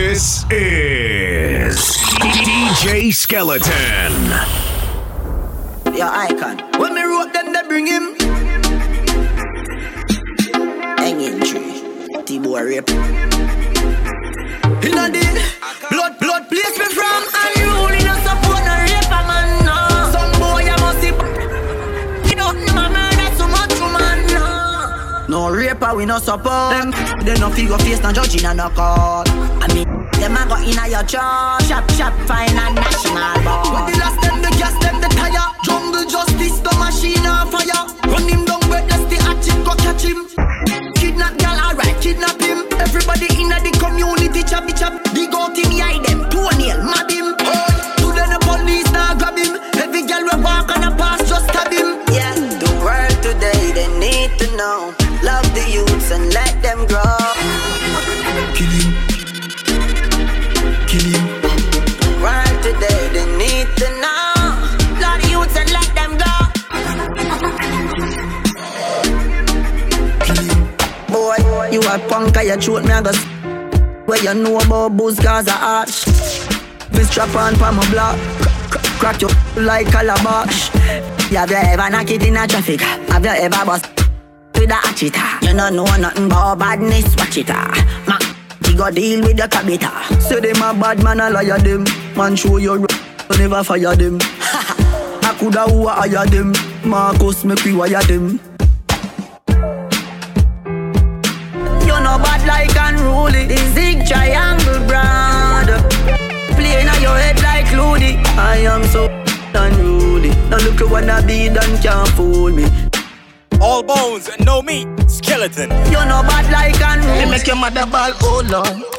This is DJ Skeleton. Your icon. When me wrote them, they bring him. Hanging tree. T-boy rape. In a. Blood, blood, place me from. And you only not support no rape a man, no. Some boy, I must see. You don't know my murder so much, man, no. No raper, we no support them. They no figure face, no judging, and no court. I mean, them a go in a your church. Shop, shop, fine and national board. When the last them, the gas them, the tire. Jungle justice, the machine on fire. Run him down, where that's the hatchet, go catch him. Kidnap girl, alright, kidnap him. Everybody in the community, chop, chop. Big out him, hide punk, I you throat me a go Where you know about booze, cause I arch This trap on for my block Crack you like calabash Have you ever knock it in a traffic? Have you ever bust with a hatcheta? You don't know nothing about badness, watch it ah. Ma, you go deal with your cabita Say them a bad man, I liar them. Man show your never fire them. I coulda who hire them. Marcus make we wire them unruly The zig triangle brand Playing on your head like Looney I am so unruly Now look at what I be done can't fool me All bones and no meat. Skeleton. You know bad like an. They unruly make your mother ball, oh lord.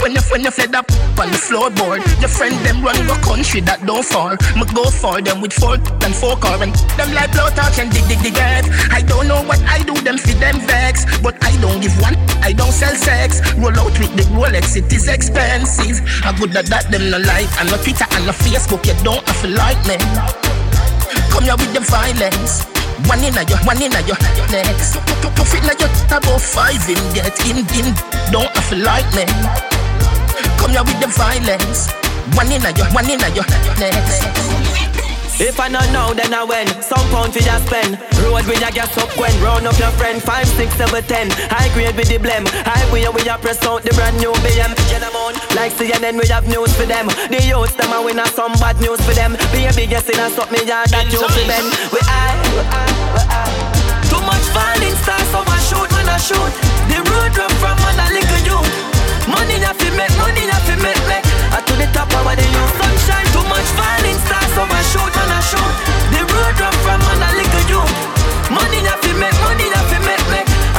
When you when you fed up on the floorboard, your friend them run the country that don't fall. Me go for them with four and four car and them like blow touch and dig dig dig earth. I don't know what I do them for them vex, but I don't give one. I don't sell sex. Roll out with the Rolex, it is expensive. I good at that them no like, and no Twitter and no Facebook. You don't have to like me. Come here with the violence. One in a yo, one in a yo, next. Puff it na yo, about five in get in, in. Don't have to like me. Come here with the violence. One in a yo, one in a yo, next. If I not know, then I win. Some pound for just spend. Road with your gas up when. Round up your friend. Five, six, seven, ten. High grade with the blem. High way we a press out the brand new BM. Get on. Like CNN, we have news for them. The youths, them a win a some bad news for them. Be a biggest in a something yard that you for them. We I, we I, we I. Too much violence stars, so I shoot when I shoot. The road run from man a little youth. Money ya fi make, money ya fi make, make. I to the top of the youth. Sunshine, too much violence stars, so I shoot when I shoot. The road run from man a little youth. Money fi make, money ya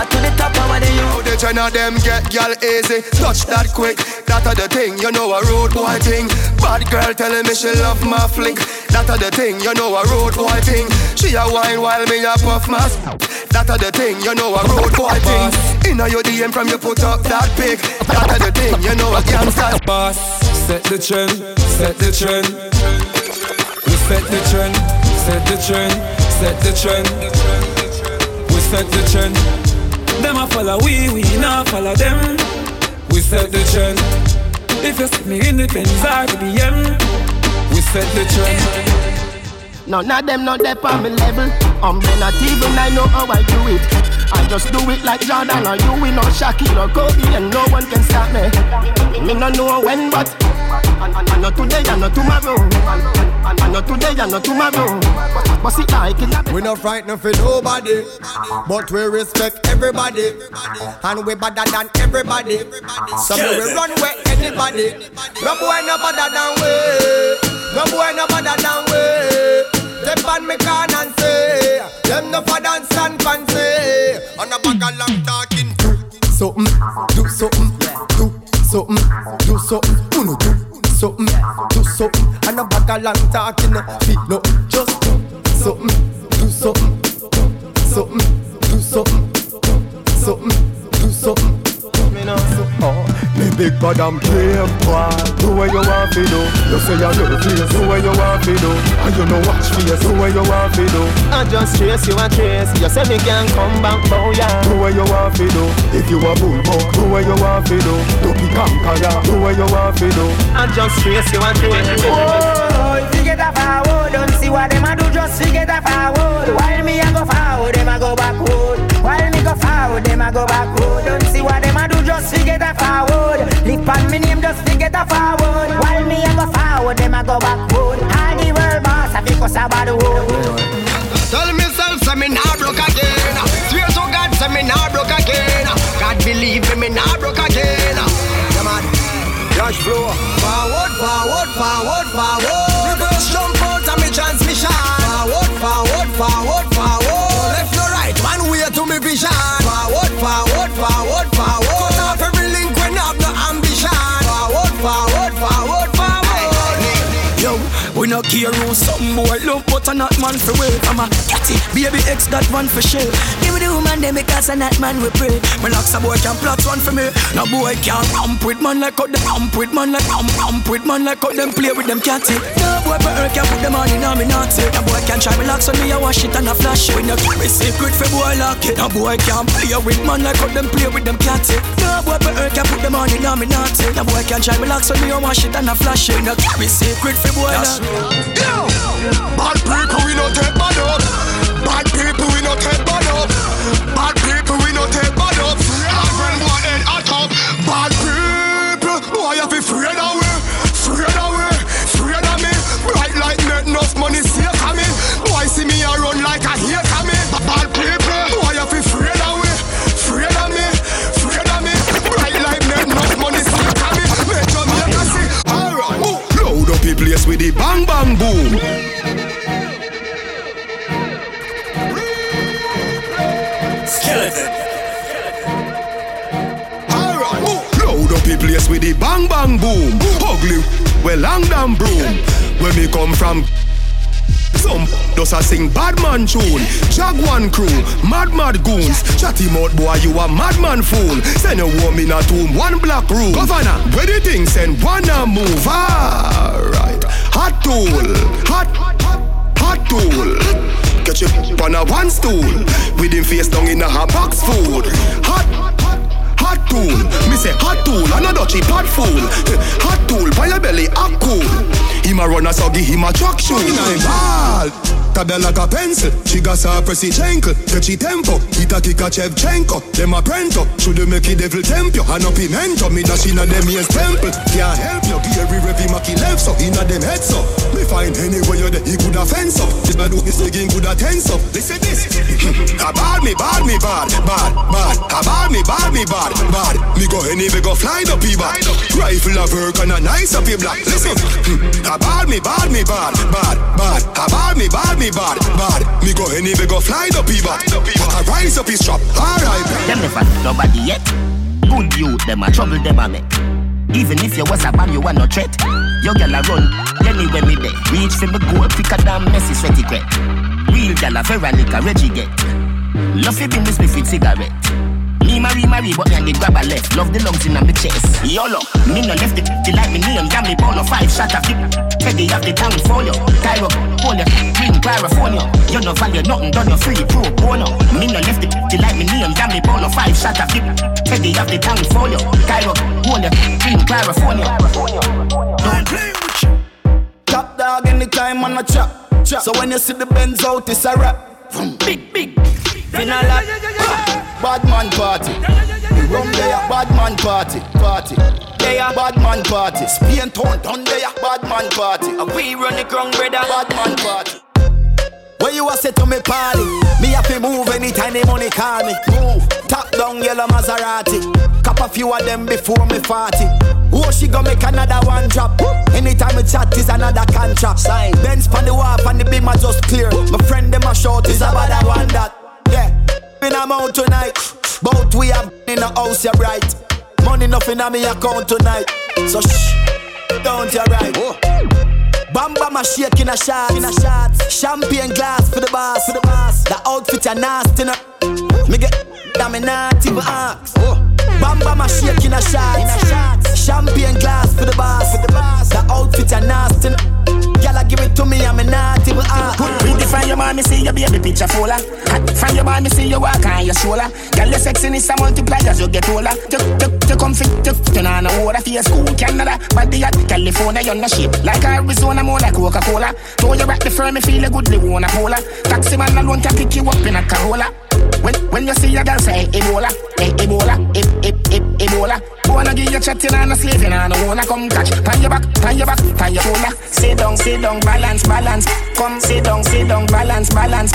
fi make, make. To the top of the youth. How the China them get gal easy, touch that quick. That a the thing, you know a road boy thing. Bad girl telling me she love my flick. That a the thing, you know a road boy thing. She a wine while me a puff my. s- That a the thing, you know a road boy thing. Inna your DM from you put up that pic. That a the thing, you know a gangster. Boss, set the trend, set the trend. We set the trend, set the trend, set the trend. We set the trend. Them a follow we, we not follow them. We set the trend. If you see me in the Benz or the BM, we set the trend. None of them not there on me level. I'm not even I know how I do it. I just do it like Jordan or you, we know Shaquille or Kobe, and no one can stop me. Me no know when, but I, know today, I know tomorrow. I know today, I know tomorrow. But, but like it. We not frightened for nobody, but we respect everybody, and we better than everybody. So we run where anybody. No boy no better than we. No boy no better than we. Step on me can and say, them no for dance and fancy. On a bag of long talking. Do something, do something, do something, do something. Uno do something, do something. And a bag of long talking. Feet no, just something, do something, something, do something, something, do something. Big bad and brave boy. Do what you want to do. You say you do face. Do what you want to do. And you know watch face. Do what you want to do. I just trace you and trace. You say me can come back, oh, bow ya. Do what you want to do. If you a bull buck, do what you want to do. Do be conqueror. Do what you want to do. I just trace you and trace. Oh, if you get a forward, don't see what them a do. Just forget a forward. While me a go forward, them a go backward. While forward, them a go backward. Don't see what them a do. Just forget a forward. Live on me name, just forget a forward. While me a go forward, them a go back backward. All the world boss, I think us about the world. Tell myself, say me nah broke again. Swear to God, say me nah broke again. God believe me, me nah broke again. Come on, Josh flow. Forward, forward, forward, forward. Care who some boy love, but I not man for wait. I'm a catty, baby X that one for shell. Give me the woman them because a not man we pray. My locks a boy can plot one for me. No boy can ramp with man like how them ramp with man like ramp ramp with man like how them play with them catty. No boy for her can put them on in a me not say. No boy can try me locks on me I wash it and a flash it. We no carry secret for boy lock it. No boy can play with man like how them play with them catty. No boy for her can put them on in a me not say. No boy can try me locks on me I wash it and a flash it. We no carry secret for boy lock Yo! Bad people we no take bad up. Bad people we no take bad up. Bad people we no take bad up. Hard when boy head hot up. Bad people, why you be afraid of we? Afraid of we? Afraid of me? Bright like net, enough money of me. Why see me a run like a of me? Bad people, why you be afraid of we? Afraid of me? Afraid of me? Bright like net, enough money of me. Make Jamaica see. Alright, load up the place with the bang bang boom. With the bang bang boom. Ugly, well long damn broom. Where me come from. Some does a sing bad man tune. Jaguan crew, mad mad goons. Chatty mouth boy, you a madman fool. Send a woman in a tomb, one black room. Governor, where the thing send one a move. Alright, hot tool, hot, hot, hot tool. Catch you on a one stool. With him face down in a hot box food. Hot, hot, tool. Me say hot tool, and a dutchy pot fool. Hot tool, by your belly, up cool. Him a runner, so give him a truck shoe. Ball. Tabia like a pencil, she got her pressy chankle. Catchy tempo, hit a kick a Shevchenko Them a prento, should you make it devil temp you. And up in ento, me dash inna them ears temple. Can't help you, Gary Revy Maki left so Inna them heads up, me find anywhere you there He coulda fence up, this man do his digging coulda tense up. Listen this, a bad me, bad me, bad, bad, bad. A bad me, bad me, bad, bad Me go any, me go fly up he bad Rifle a work and a nice he black Listen, hmm, a bad me, bad me, bad, bad, bad A bad me, bad me, bad, bad Me go any, me go fly the he bad I rise up his strap, alright Them never nobody yet. Good youth, them a trouble them a make. Even if you was a bam, you are no threat. Your gal a run anywhere me there. Reach for me goal quicker than Messi sweaty crep. Real gal a very like a Reggie get. Love you business me fit cigarette. Me marry marry, but me and the grab a left. Love the lungs in my chest. YOLO, me no left it. They like me name, damn me ball no five shot of it. Teddy have the town for you. Cairo, hold you, green California. You no value nothing, done you free pro bono. Me no left it. They like me name, damn me ball no five shot of it. Teddy have the town for you. Cairo, hold you, green California. Don't play with you. Top dog anytime on a chop. chop. So when you see the Benz out, it's a rap. Big, big. Bad man party. The rum there, bad man party. Party. There, bad man party. Spain town down there, bad man party. And we run the ground, brother. Bad man party. Where you a say to me party? Me have to move anytime the money call me. Move. Top down yellow Maserati. Cop a few of them before me party. Oh, she gon' make another one drop. Anytime we chat is another contract. Sign. Benz pan the wharf and the beam are just clear. My friend them a short is about that one that. Been a mount tonight. Both we have in the house, yeah right. Money nothing on me account tonight. So shh, don't you right. Bam bam a shake in a shot, in a shot. Champagne glass for the boss, for the boss. The outfit a nasty, no. Me get, me not even ask. Bam bam a shake in a shot. Champagne glass for the boss. for The boss. The outfit are nasty. Gyal give it to me, I'm a naughty but ah. Pretty from your mommy, see your baby picture fuller. From your mommy, see you walk on your shoulder. Girl, your sexiness a multiply as you get older. You, you, you come fit, you, you know no water for your school, Canada, body at California, you're no shape. Like Arizona, more like Coca-Cola. Throw you back the firm, me feel a good, they wanna polar. Taxi man alone can pick you up in a Corolla. When, when you see a girl say Ebola, hey, Ebola, hey, hey, hey, Ebola. Wanna give you chatting and a slaving and I wanna come catch. Pan your back, pan your back, pan your shoulder. Sit down, sit down, balance, balance. Come sit down, sit down, balance, balance.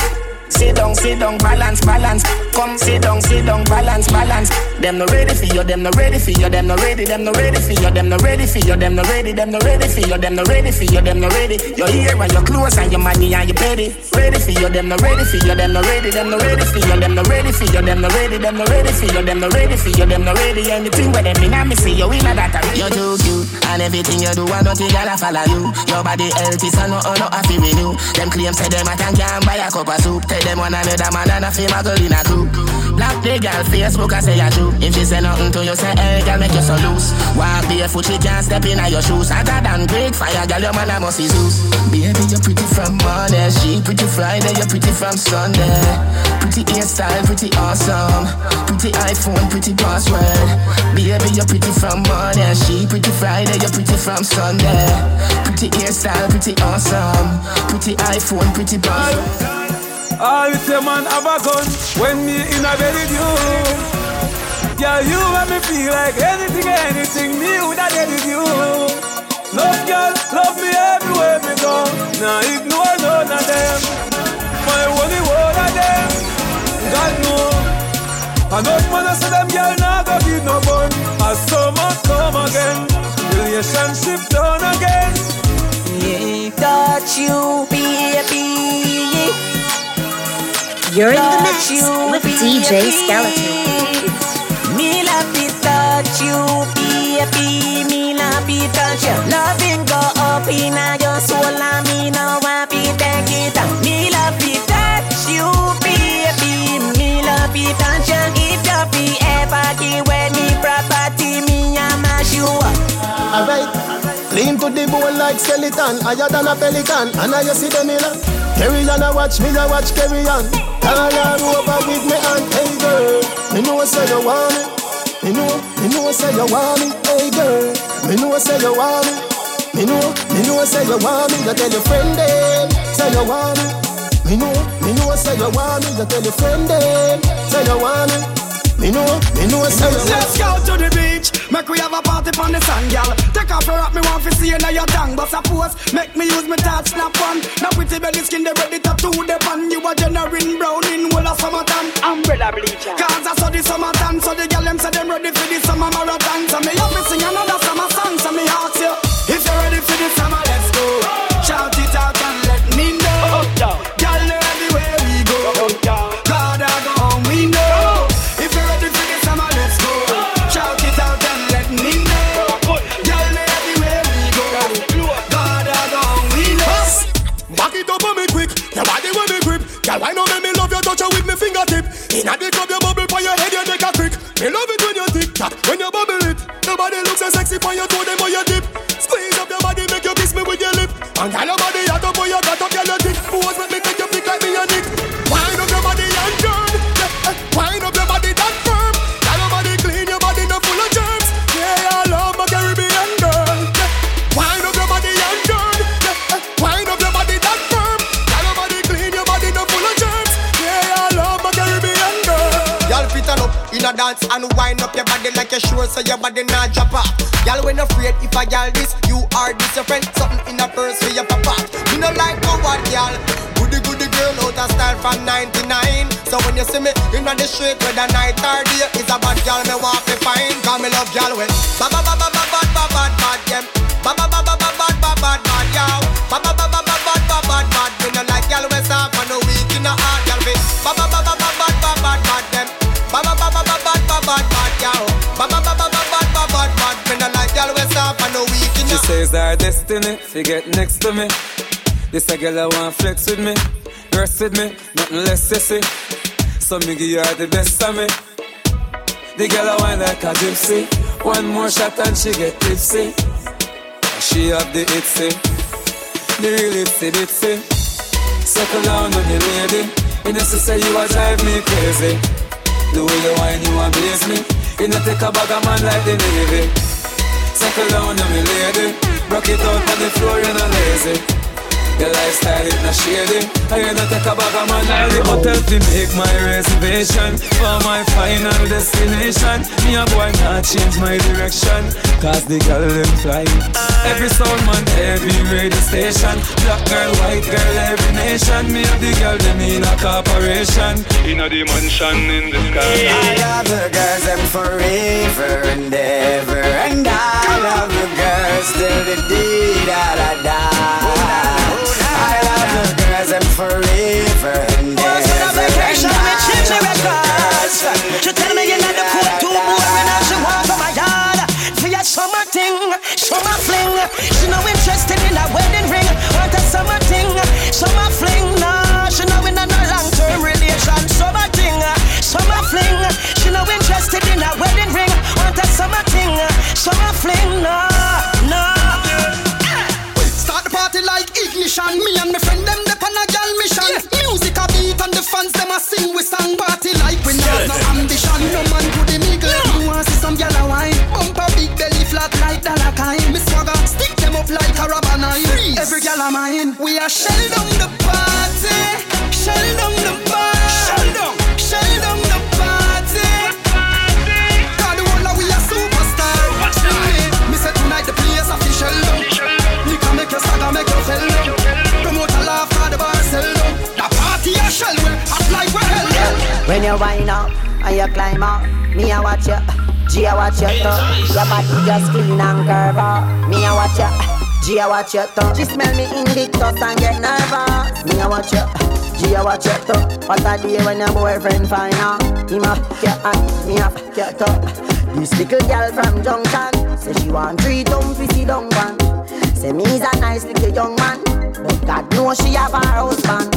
Sit down, sit down, balance, balance. Come sit down, sit down, balance, balance. Them no ready for you, them no ready for you, them no ready, them no ready for you, them no ready for you, them no ready, them no ready for you, them no ready for you, them no ready. You're here when you're close and your money and your petty. Ready for you, them no ready for you, them no ready, them no ready for you, them no ready for you, them no ready, them no ready for you, them no ready for you, them no ready. Anything where them in me see you in that You're too cute and everything you do, I don't think I'll follow you. Your body healthy, so no, no, I feel renew. Them claims say them I can't buy a cup of soup. Tell them one another man and a feel my girl in a crew. Black the girl Facebook I say I true. If she say nothing to you, say hey girl make you so loose. Walk barefoot, she can't step in your shoes. I got than great fire, girl your man I must is Zeus. Baby you're pretty from Monday, she pretty Friday, you're pretty from Sunday. Pretty hairstyle, pretty awesome. Pretty iPhone, pretty password. Baby you're pretty from Monday, she pretty Friday, you're pretty from Sunday. Pretty hairstyle, pretty awesome. Pretty iPhone, pretty password. All with your man have a gun when me in a bed with you. Yeah, you make me feel like anything, anything, me would have dead with you. Love girl, love me everywhere me go. Now ignore none of them. My only one of them, God. I know. Enough man I say them girl now go give no bun. As summer come again, relationship done again. Yeah, got you, baby. You're in the mix with DJ Skeleton. Me love it touch you, baby. Me love it touch you. Loving go up in your soul, and me no want to take it down. Me love it touch you, baby. Me love it touch you. If you be ever give me property, me a mash you up. Alright. Clean to the bone like skeleton, higher than a pelican, and I see the mirror. Carry on, I watch me, I watch carry on. Call her over with me and hey girl, me know say you want me. Me know, me know say you want me. Hey girl, me know say you want me. Me know, me know say you want me. You tell your friend them, say you want me. Me know, me know say you want me. You tell your friend them, say you want me. Me know, me know say you want me. Let's go to the beach Make we have a party on the sand, girl Take off your hat, me want to see you now your tongue But suppose, make me use my touch snap one Now pretty belly skin, they ready to do the pan. You a generating brown in whole of summertime. Umbrella bleacher. Cause I saw the summertime So the girl them say them ready for the summer marathon. So me have to sing another summer song So me ask you If you're ready for the summer, let's go. Shout it out and let me know. Oh, oh, girl, you, with me fingertip. Inna the club, you bubble for your head, you make a crick. Me love it when you tick tock, when you bubble it. Your body looks so sexy for your toe, them on your dip. Squeeze up your body, make you kiss me with your lip. And girl, and wind up your body like you sure so your body not drop off. Y'all when afraid if I y'all this, you are this your friend. Something in a purse for your papa. Me no like no what y'all. Goody goody girl out of style from 99. So when you see me in the street whether night or day, it's a bad girl me want to find. Cause me love y'all when ba ba She says our destiny, she get next to me. This a girl I want flex with me, rest with me, nothing less sissy. So me give her the best of me. The girl a wine like a gypsy. One more shot and she get tipsy. She have the itsy, the real itsy bitsy. Settle down on the lady. You know say you a drive me crazy. The way you wine, you amaze me. You know take a bag of man like the Navy. Settle down on me lady. Rock it out on the floor, you're not lazy. Your lifestyle is not shady I ain't not take a bag of man I'll the hotel to make my reservation For my final destination. Me a boy not change my direction Cause the girl them fly. Every sound man, every radio station. Black girl, white girl, every nation. Me have the girl them in a corporation. In a dimension in the sky. I love the girls them forever and ever. And I love the girls till the day that I die girls and forever and ever. Me change the records. She tell me you're not the cool too boring and she want from my yard. For your summer thing, summer fling. She no interested in a wedding ring. Want a summer thing, summer fling. Nah, she no in a no long term relation. Summer thing, summer fling. She no interested in a wedding ring. Want a summer thing, summer fling. Nah. Mine. We are down the party. Shell down the party. Shell down. Shell down the party. Cause the whole we a superstar. Me say tonight the place official down. Liquor make you stagger, make you fell down. Promote a laugh at the bar, sell down. The party a shell, we hot like we hell. When you wind up and you climb up, me a watch you. G a watch you too. Your body just clean and curve up. Me a watch you. G a watch you too. She smell me invictus and get nervous. Me a watch you. G a watch you too. What a day when your boyfriend find out. Him a fuck you and me a fuck you too. This little girl from Junction say she want three dumb pussy dung one. Say me's a nice little young man, but God knows she have her husband.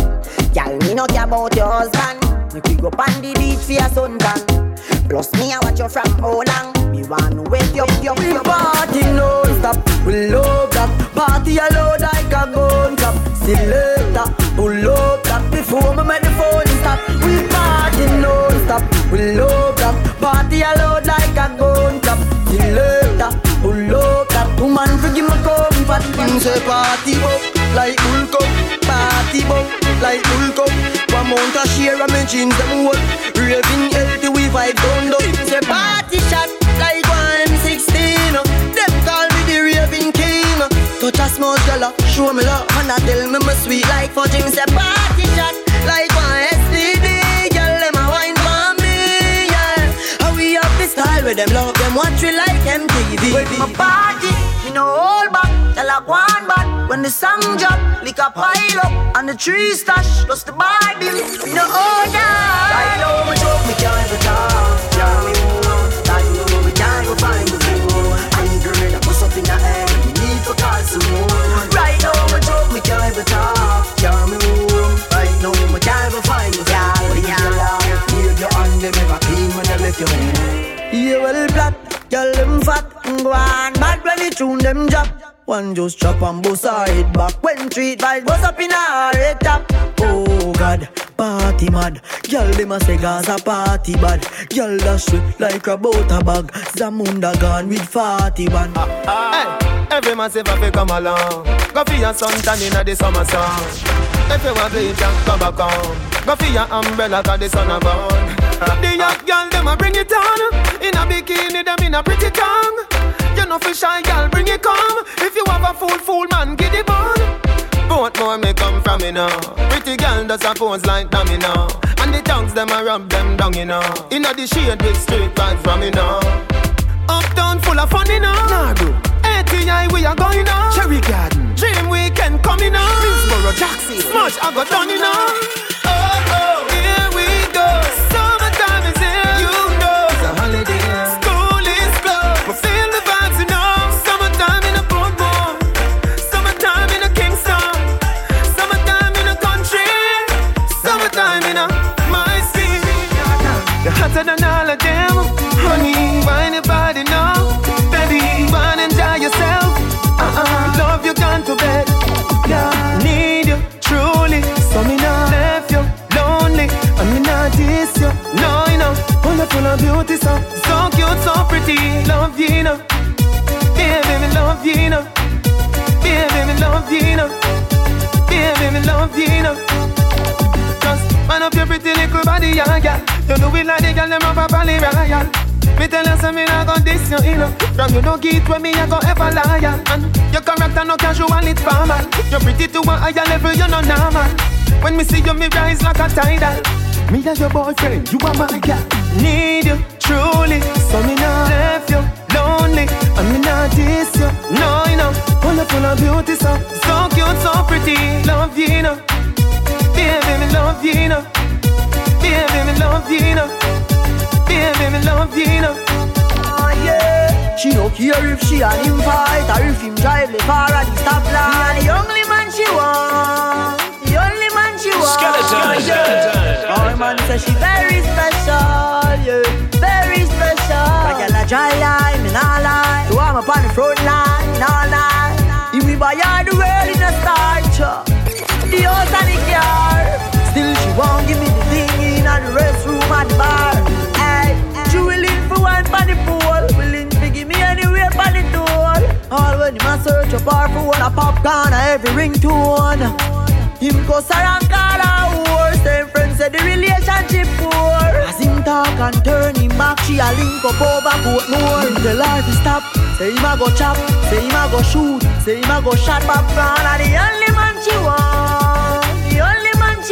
Girl, me no care about your husband. Make we go on the beach for your suntan. Plus me I watch you from how long. Me want to wake you up, you We party non-stop, we love that Party alone like a gun club Selector, pull up that Before me make the phone stop. We party non-stop, we love that Party alone like a gun club Selector, pull up that Woman forgive me comfort. Him say party up like Hulk up. Party up like Hulk up. One mount a share of me jeans them hold Raving healthy we vibe down low Him say party shot like one M16 Them call me the raving king. Touch a small girl, show me love. And I tell me me sweet like fudge Him say party shot like one STD Girl, them a wine for me, yeah. How we have the style with them love them Watch we like MTV When my party, me no hold back Tell a go on back When the song drop, lick a pile up And the tree stash, plus the Bible. Me no hold back Right now me joke, me can't even talk. Yeah, me move Like you know me can't go find the fool And girl, I bust up in the air Me need to call some more. Right now me joke, me can't even talk. Yeah, me move Right now me can't even find the fool Yeah, yeah Leave your hand, them ever clean when they left your hand Yeah, well, black Girl, them fat, go on. Bad when they tune them drop One just chop and bust her head back When treat vibes bust up in her head top Oh God, party mad Girl, them a say Gaza party bad Girl, dash sweet like a butter bag Zamunda gone with 41 ah, ah. Hey, every massive have to come along. Go for your suntan in the summer sun. If you want bleach, come back home. Go for your umbrella, cause the sun a burn. The young girl, them a bring it on. In a bikini, them in a pretty tongue. You know for shy girl, bring it come. If you have a fool, fool man, get it on. Both more may come from me now. Pretty girl does a pose like dummy now. And the tongues them a rub them down, you know. Inna the shade with straight vibes from me now. Uptown full of fun, you know. Nah, bro. ATI, we are going on. Cherry Garden. Dream Weekend coming on. Greensboro, Jackson. Smash, I got done, you know. Oh, oh, here we go. hotter than all of them. Honey, Why anybody know. Baby, wanna enjoy yourself. Uh-uh, love you gone to bed. Yeah, need you truly. So me not left you lonely. I me not diss you, no, you know. Full of, full of beauty, so, so cute, so pretty. Love you, you know. Yeah, baby, love you, you know. Yeah, baby, love you, you know. Yeah, baby, love you, you know. Man up your pretty little body, yeah, yeah. You know it like the girl them up a Bali Royal. Me tell you something, I got this, you know. From you no get with me, I go ever liar. And your character no casual, it's formal. You're pretty to a higher level, you're not normal. When me see you, me rise like a tidal. Me as your boyfriend, you are my girl. Need you truly, so me not left you lonely. And me not diss you, no, you know. Full of beauty, so so cute, so pretty. Love you, you know. Baby, me love you, you know. Baby, love you, you know. Baby, love you, you know. Oh yeah. She don't care if she and him fight or if him drive the car at the stoplight. Me the only man she want, the only man she want. Skeleton, skeleton. Oh man say she very special, yeah, very special. Like girl a dry line, me nah lie. So I'm up on the front line, nah lie. If we buy her the world in a starch, the the. Still she won't give me the thing in the restroom at the bar. Hey, she willing for one for the pool, willing to give me anywhere for the tool. All when him a search up for one a popcorn, a every ringtone. Him go and call her whore, same friends say the relationship poor. As him talk and turn him back, she a link up over Portmore. Him the life is stop, say him a go chop, say him a go shoot, say him a go shot popcorn. And the only man she want,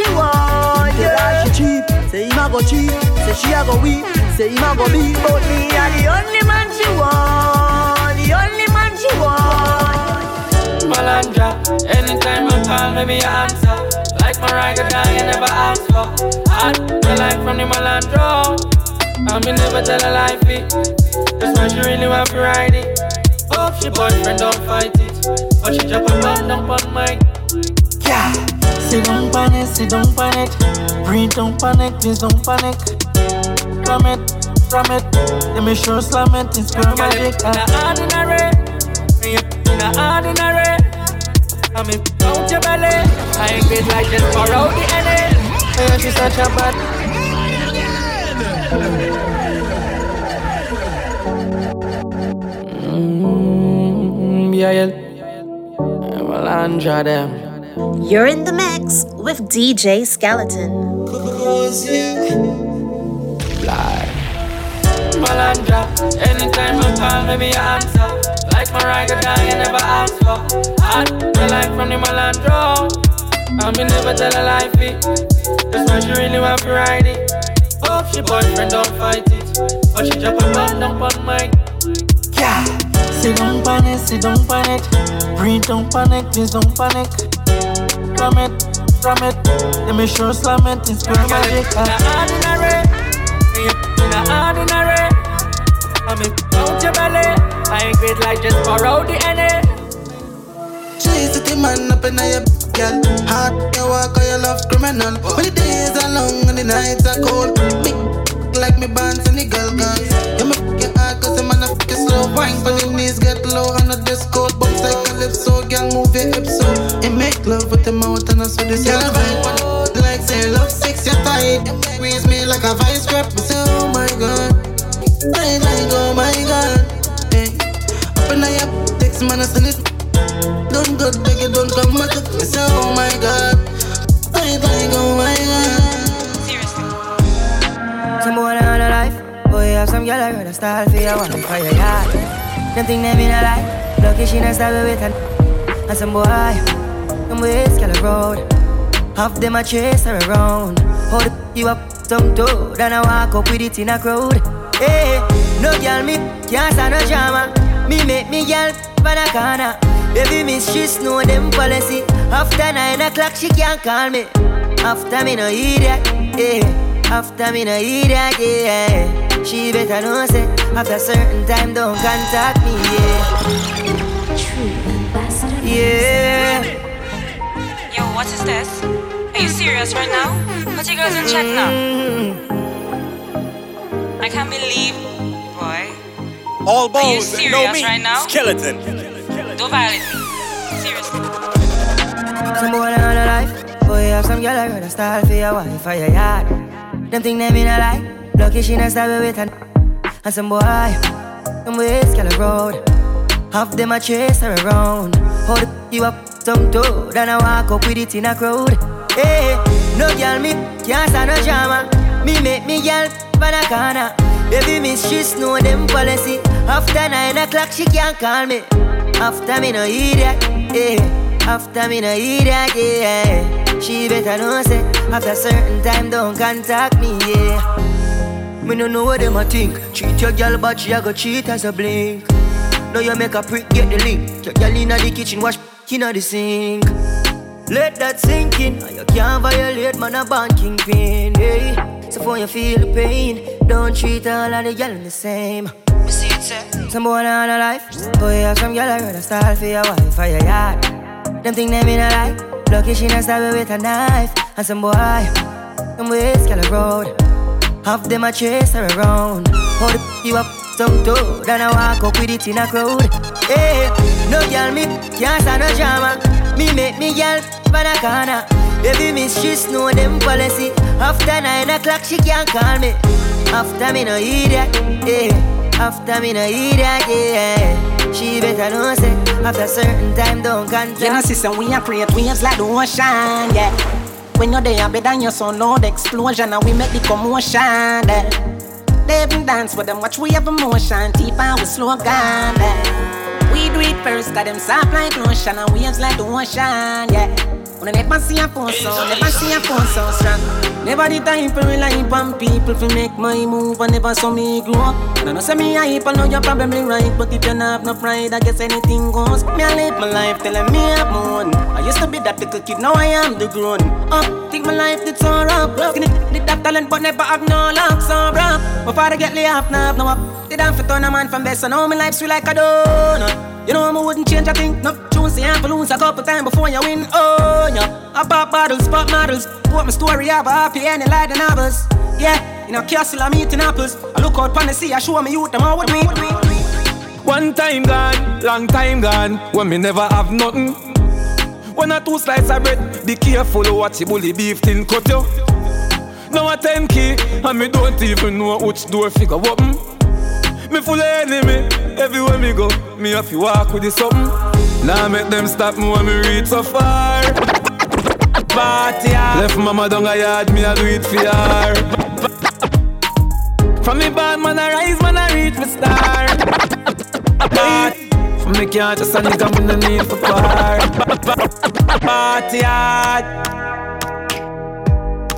she want. Yeah, she cheap, say him a go cheap, say she a go weak, say him a go beat, but me a the only man she want, the only man she want. Malandra. Anytime you call me, me answer. Like Mariah down, you never ask for. Hot, the life from the Malandro. And me never tell a lie, fit. That's why she really want to ride it. Hope she boyfriend don't fight it. But she drop a bomb down on my. Sit down pan it, sit down pan it. Breathe, don't panic, please don't panic. From it, from it. Let me show slam it, it's girl magic. In the ordinary, in the ordinary. I mean, out your belly. I ain't great like this for out the NA. Yeah, she's such a bad. Mm, yeah, yeah. Malandra them. You're in the mix with DJ Skeleton. Malandra. Anytime you call me, me answer. Like Mariah down, you never ask for. Hot, the life from the Malandro. And me never tell a lie, fit. That's why she really want to ride it. Hope she boyfriend don't fight it. But she drop a bomb down on my. Yeah. Sit down pan it, sit down pan it. Breathe, don't panic, please don't panic. From it, from it. Let me show slam it, it's girl magic. In the ordinary, in ordinary. I mean, out your belly. I ain't great like just for out the NA. Chase the man up in your girl. Hard, you walk or you love criminal. When the days are long and the nights are cold. Big like me bands and the girl guns. You make your heart cause the man a fuck you slow. Wine for your knees get low on the disco. Bounce like a calypso, girl move your hips so. And make love with the mouth and I saw this girl vibe on the like say love six you tight. Squeeze me like a vice grip. Me say oh my god. I like oh my god. Hey. Up in your text man I send it. Don't go beg it, don't come back. Me say oh my god. I like oh my god. Some boy on a life. Boy, have some girl I rather style for your one for your yard. Them think them in a lie. Lucky she not style with an And some boy, them ways girl road. Half them a chase her around. Hold you up some toe. Then I walk up with it in a crowd. Hey, no girl me can't stand no drama. Me make me girl pan a corner. Baby she know them policy. After nine o'clock she can't call me. After me no idiot. Yeah. After me no idiot, yeah She better know say After certain time don't contact me, yeah. Yeah Yo, what is this? Are you serious right now? Put your girls in check now. I can't believe, boy. All Are you bones, serious no meat. right now? Skeleton. Don't violate me. Seriously. Some boy on a life Boy, have some girl I rather style for your wife or your yard Them think them in a lie Lucky she not stab with an And some boy Them ways, girl, road. Half them a chase her around. Hold you up some toe, then I walk up with it in a crowd. Hey, no girl, me can't stand no drama. Me make me girl pan a corner. Baby miss, she know them policy. After nine o'clock, she can't call me. After me no idiot, yeah. After me no idiot, yeah. She better know say after certain time don't contact me, yeah. Me no know what them a think. Cheat your girl, but she a go cheat as a blink. Now you make a prick, get the link. Your girl inna the kitchen, wash inna the sink. Let that sink in. and You can't violate man a banking pain. Hey. So for you feel the pain, don't treat all of the girl the same. See it, sir. Some boy on a life. Oh, boy, have some girl I rather style for your wife or your yard. Them think them in a life. Lucky she not stab with a knife. And some boy, them ways girl road. Half them a chase her around. Hold the you up some toe, then I walk up with it in a crowd. Hey, no girl me can't stand no drama. Me make me girl pan a corner. Baby she know them policy. After nine o'clock she can't call me. After me no idiot, yeah. After me no idiot, yeah. She better know say after certain time don't contact. You know, sister, we are create waves like the ocean, yeah. When you're there, better than your son, loud explosion, and we make the commotion. Yeah. They even dance with them, watch we have emotion, deep and we slow down. We do it first, got them soft like lotion, and waves like the ocean, yeah. I never see a so, never see a so strong. Never the time for rely on people to make my move, and never saw me grow up. Now know say me hype, I know you're probably right, but if you not have no pride, I guess anything goes. Me I live my life telling me I'm moon. I used to be that little kid, now I am the grown up. Think my life did so rough, skinny, did that talent, but never have no luck, so rough. My father get laid off, now no up. Did I for turn a man from best, I know my life sweet like a donut. You know I wouldn't change a thing. No, choose the amp lose a couple times before you win. Oh, yeah. I pop bottles, pop models. What my story a happy ending like the novels. Yeah, in a castle I'm eating apples. I look out pon the sea, I show me youth them all with me. One time gone, long time gone, when me never have nothing. One or two slices of bread, be careful what you bully beef tin cut you. Now a 10 key, and me don't even know which door figure open. Me full of enemy, everywhere me go, me have to walk with the something. Now make them stop me when me reach so far. Party Left mama down a yard, me a do it for her. From me bad man I rise, man I reach me star. From me can't just a nigga, me no need for par. Party hard.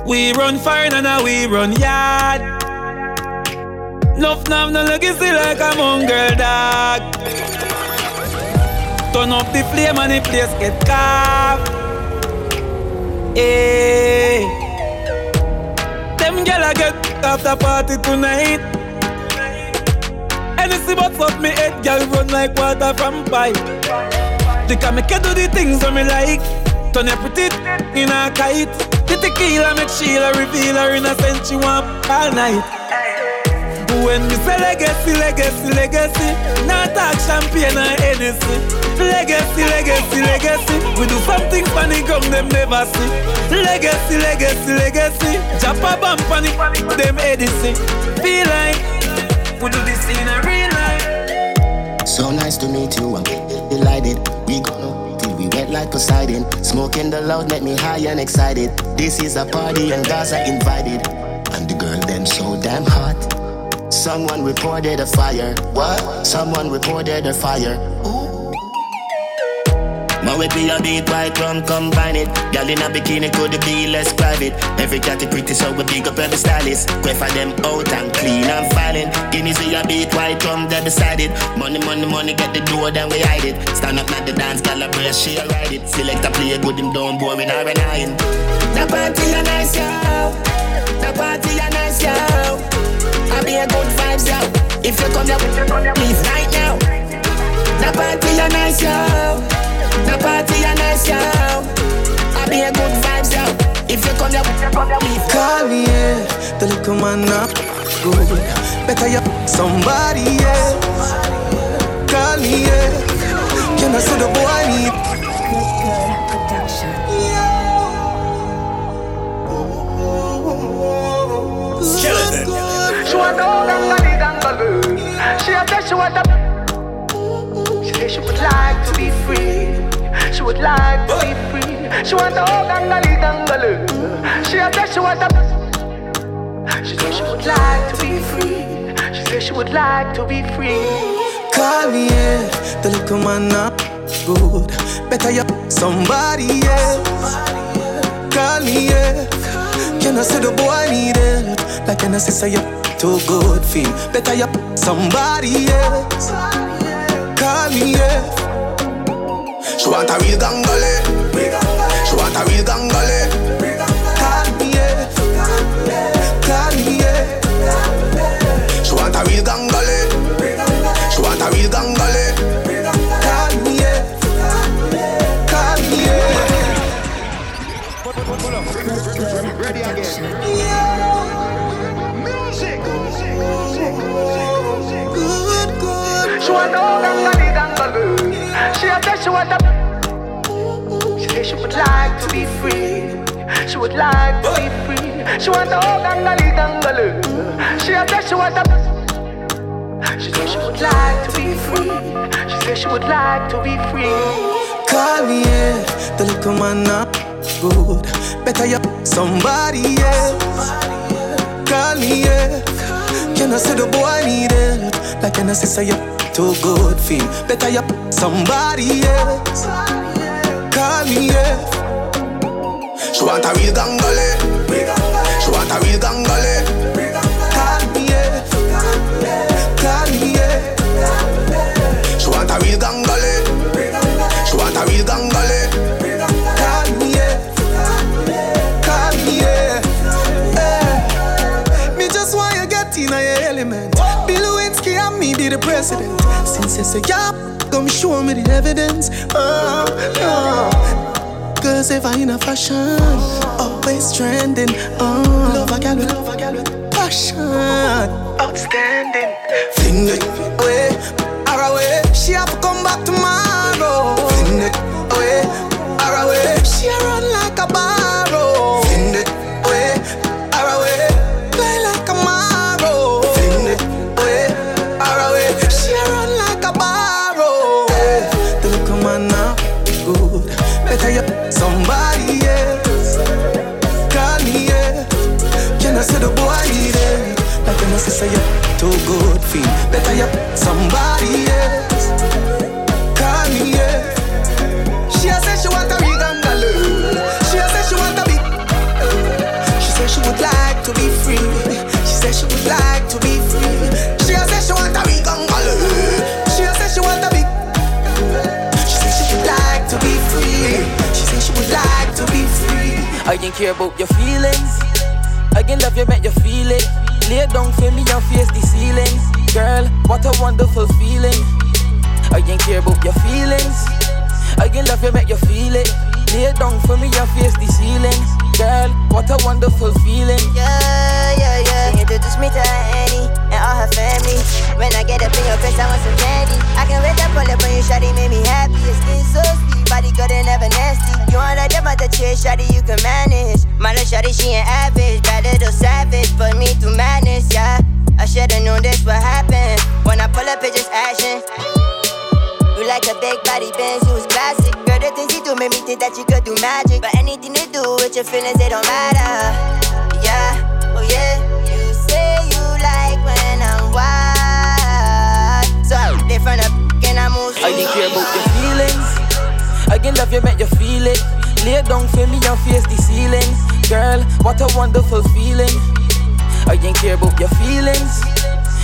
We run fire and now we run yard. Nuff nav no legacy like a mongrel dog. Turn up the flame and the place get carved. Hey. Them gyal get after party tonight. And Anything but fuck me head, gyal run like water from pipe. They can make you do the things that me like. Turn your pretty in a kite. The tequila make Sheila reveal her innocence. She want all night. When me say legacy, legacy, legacy, not talk champagne or Hennessy. Legacy, legacy, legacy, we do something funny come them never see. Legacy, legacy, legacy, jump a bump on them Edison. Feel like we do this in a real life. So nice to meet you, I'm delighted. We gonna we wet like Poseidon. Smoking the loud make me high and excited. This is a party and guys are invited. And the girl them so damn hot. Someone reported a fire. What? Someone reported a fire. Ooh. My me a beat white rum combine it. Girl in a bikini could be less private. Every cat is pretty so we big up every stylist. Quay for them out and clean and filing. Guineas we a beat white rum they beside it. Money, money, money get the door then we hide it. Stand up at the dance, girl a brace she a ride it. Select a play good him down boring or an iron. The party a nice yo. The party a nice yo. I be a good vibes, yo. If you come here, please right now. The party a nice, yo. The party a nice, yo. I be a good vibes, yo. If you come here, please. Call me, yeah. The little man up good. Better you somebody, yeah. Call me, yeah. Can I see the boy need? She want dog and the dangaloo. She a a said she want a. She said she would like to be free. She would like to be free. She want a oh gangali gangalu. She a said she want a. She said she would like to be free. She said she would like to be free. Call me, yeah. The little man not good. Better you somebody else. Call me, yeah. Can I say the boy need it? Like can I say you too good feel? Better you somebody else. Call me, yeah. She want a real gangale. Eh? Good. She want a oh gangali gangalu. She a said she want a. She said she would like to be free. She would like to be free. She want a oh gangali gangalu. She a said she want a. She said she would like to be free. She said she would like to be free. Call me, yeah. The little man not good. Better you somebody else. Call me, yeah. Can I say the boy need it? Like can I say you too good feel? Better you somebody else. Call me, yeah. She want a real gangale. She want a real gangale. President. Since you say yeah, come show me the evidence. Oh, oh. Cause if in a fashion, always trending. Oh, love a gal with passion. Outstanding. Fling it away, her away. She have to come I can care about your feelings. I can love you, make you feel it. Lay down for me and face the ceiling. Girl, what a wonderful feeling. I can care about your feelings. I can love you, make you feel it. Lay down for me and face the ceiling. Girl, what a wonderful feeling. Yeah, yeah, yeah. She introduced me to Annie and all her family. When I get up in your face, I want some candy. I can wait up pull up on you, shawty, make me happy. Your skin so sweet, body good and never nasty. You want a dip out the chair, shawty, you can manage. My little shawty, she ain't average, bad little savage. Put me through madness, yeah. I should've known this would happen. When I pull up, it's just action. You like a big body Benz, you was classic. Girl, the things you do make me think that you could do magic. But anything to do with your feelings, it don't matter. Yeah, oh yeah. You say you like when I'm wild. So in front of and I move I can care about your feelings. I can love you, make you feel it. Lay down for me and face the ceiling. Girl, what a wonderful feeling. I can care about your feelings.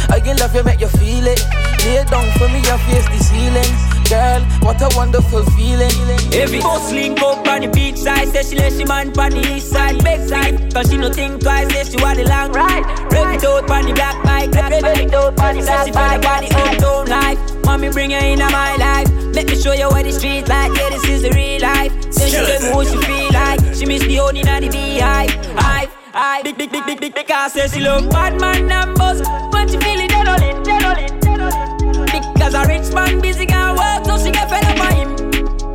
I can love you, make you feel it. Lay down for me and face the ceiling. Girl, what a wonderful feeling. Every boss link up on the beach side, say she let she man on the east side, big side. Cause she no think twice, say she want the long ride. Rev it out on the black bike, rev it out on the black bike. Say she feel like the uptown life. Mommy bring her into my life. Let me show you what the street like, yeah, this is the real life. Say she tell me what she feel like. She miss the honey and the beehive. Hive, hive, big, big, big, big, big, because say she love bad man and boss. When she feel it, dead all in, dead all in, dead all in. Because a rich man busy can work, so she get fed up on him.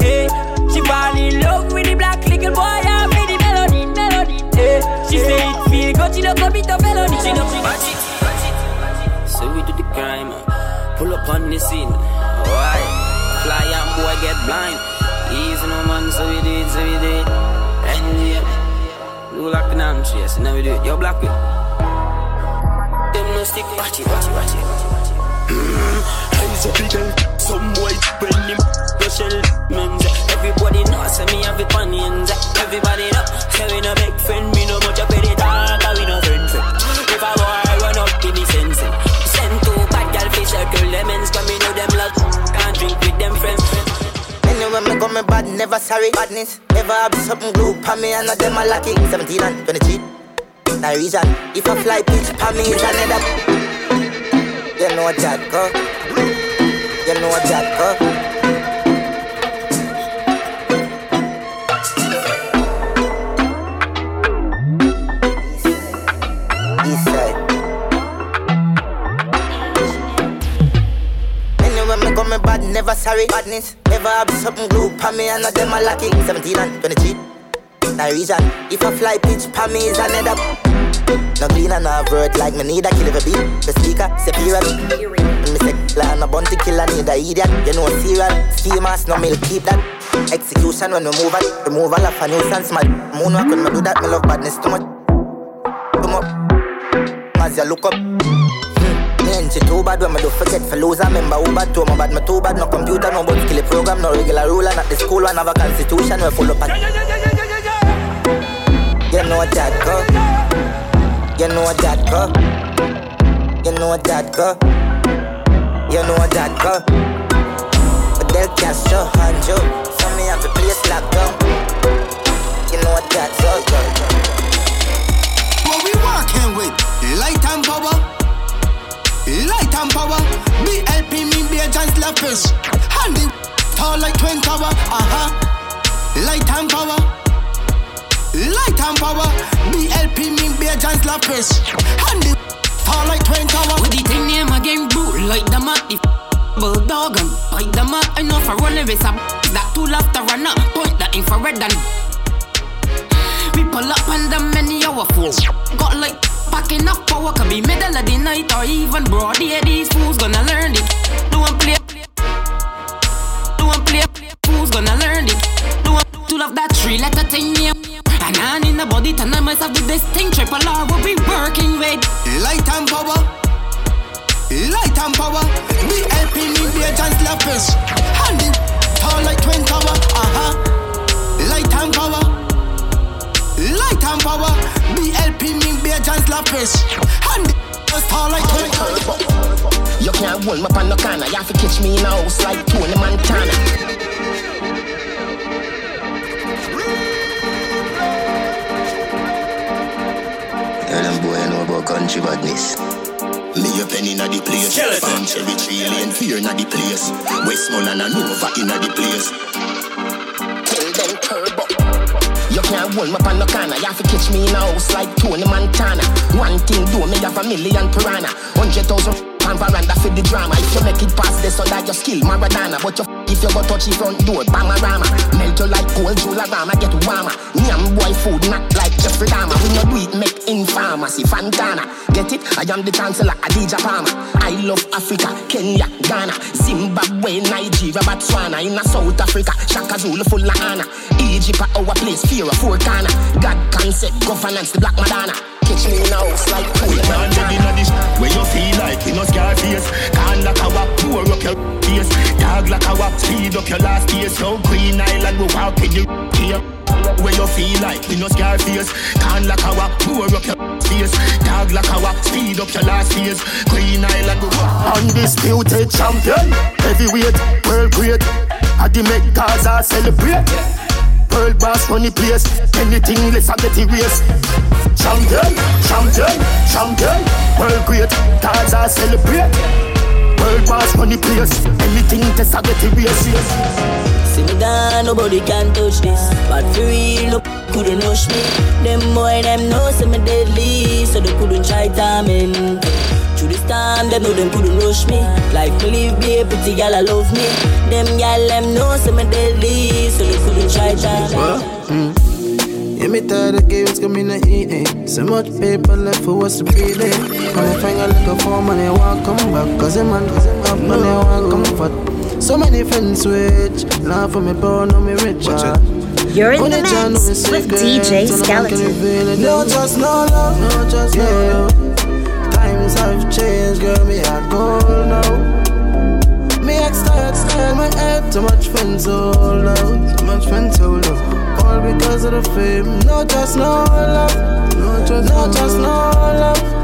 Hey, she fall in love with the black little boy and with the melody, melody. Hey, she say it feel good, she don't commit a felony. She know she So we do the crime. uh. up on the scene. Why? Fly and boy get blind. Easy no man, so we do it, so we do it. And yeah, do like an arm chase, now we do it. Yo, black it. Them no stick, watch it, watch it, watch it. Mm-hmm. Hands up, girl. Some boy when him shell men's. Everybody knows me have it on ends. Everybody know, say we no big friend, me no much of it Anyway, me go me bad, never sorry. Badness, never have something glue pa me and not them a lucky. 17 and 23. That if I fly pitch pa me is another. You know what that go. You know what that go. Me bad, never sorry. Badness, never have something glue pa me and not them a lucky. 17 and 23. That reason, if I fly pitch pa me is another. No clean and no word like me need a kill of a beat. The speaker, superior. And me say, like a bounty killer need a idiot. You know serial, steamers, no milk, keep that. Execution when we move it, remove all of a nuisance. My moonwalk when me do that, me love badness too much. Too much. As you look up. Me too bad when me do forget for lose. I remember who bad to me bad, me too bad. No computer, no but skill program, no regular ruler. Not the school one have a constitution we full up. And you know what that go. You know what that go. You know what that go. You know what that go. But they'll catch your hand, you. So me have the place locked down. You know what that go. What we working with? Light and power. Light and power. BLP me be a giant slappers. Handy tall like twin tower. Uh huh. Light and power. Light and power. BLP me be a giant slappers. Handy tall like twin tower. With the thing name again, boot like the mat. If bulldog and bite the mat. I know for running race up. That two to run up. Point the infrared and we pull up on them many hour fools. Got like packing up power, could be middle of the night or even broad day. These fools gonna learn it. Don't play, don't play. Fools gonna learn it. Don't to love that three letter thing name. And on in the body, turn myself with this thing. Triple R will be working with. Light and power. Light and power. BLP me be a giant slappers. Handy tall like twin tower. Uh huh. Light and power. Light and power. BLP me be a giant slappers. Handy tall like twin tower. You can't hold me up on no corner. You have to catch me in a house like Tony Montana. Tell them boy I know about country badness. Me a penny inna the place. Farm cherry tree lane fear inna the place. Westmoreland and Nova inna the place. You can't hold me on no corner. You have to catch me in a house like Tony Montana. One thing do me have a million piranha. Hundred thousand on veranda for the drama. If you make it past this, so that your skill Maradona. But you if you go touch the front door, Bamarama. Melt you like cold Jularama, get warmer. Nyam boy food, not like Jeffrey Dahmer. When you do it, make in pharmacy, Fantana. Get it? I am the chancellor, Adidja Palmer. I love Africa, Kenya, Ghana, Zimbabwe, Nigeria, Botswana. In South Africa, Shaka Zulu full of honor. Egypt, our place, fear of corner. God concept, governance, the Black Madonna. Catch me in a house like Tony Montana. Where you feel like you know scar face. Can like a wap, pour up your face. Dog like a wap, speed up your last days So Queen Island, we walk with you here Where you feel like you know scar face. Can like a wap, pour up your face. Dog like a wap, speed up your last days Queen Island, we walk Undisputed champion, heavyweight, world great. I the make Gaza celebrate. World boss the place, anything less I get erased. Champion, champion, champion, world great. Gaza celebrate. World boss the place, anything less I get erased. See me down, nobody can touch this. But for real, no couldn't rush me. Them boy, them know say me deadly, so they couldn't try timing. Through this time, them know them couldn't rush me. Life me live, be a pretty gal, I love me. Them gal, them know say me deadly, so they couldn't try timing. Mm. Yeah, me tired of games, come in and eat. So much paper left for us to beat it. When I find a little for money, want come back. Cause a man, cause a man, money, want comfort. So many friends switch. Now for me, born, no me rich. You're in the mix with DJ Skeleton. No, just no love, no, just no love. Times have changed, girl, me a gold now. Me ex tired, tired, my head too much friends hold out, too much friends hold out. All because of the fame, no, just no love, no, just no, just no love.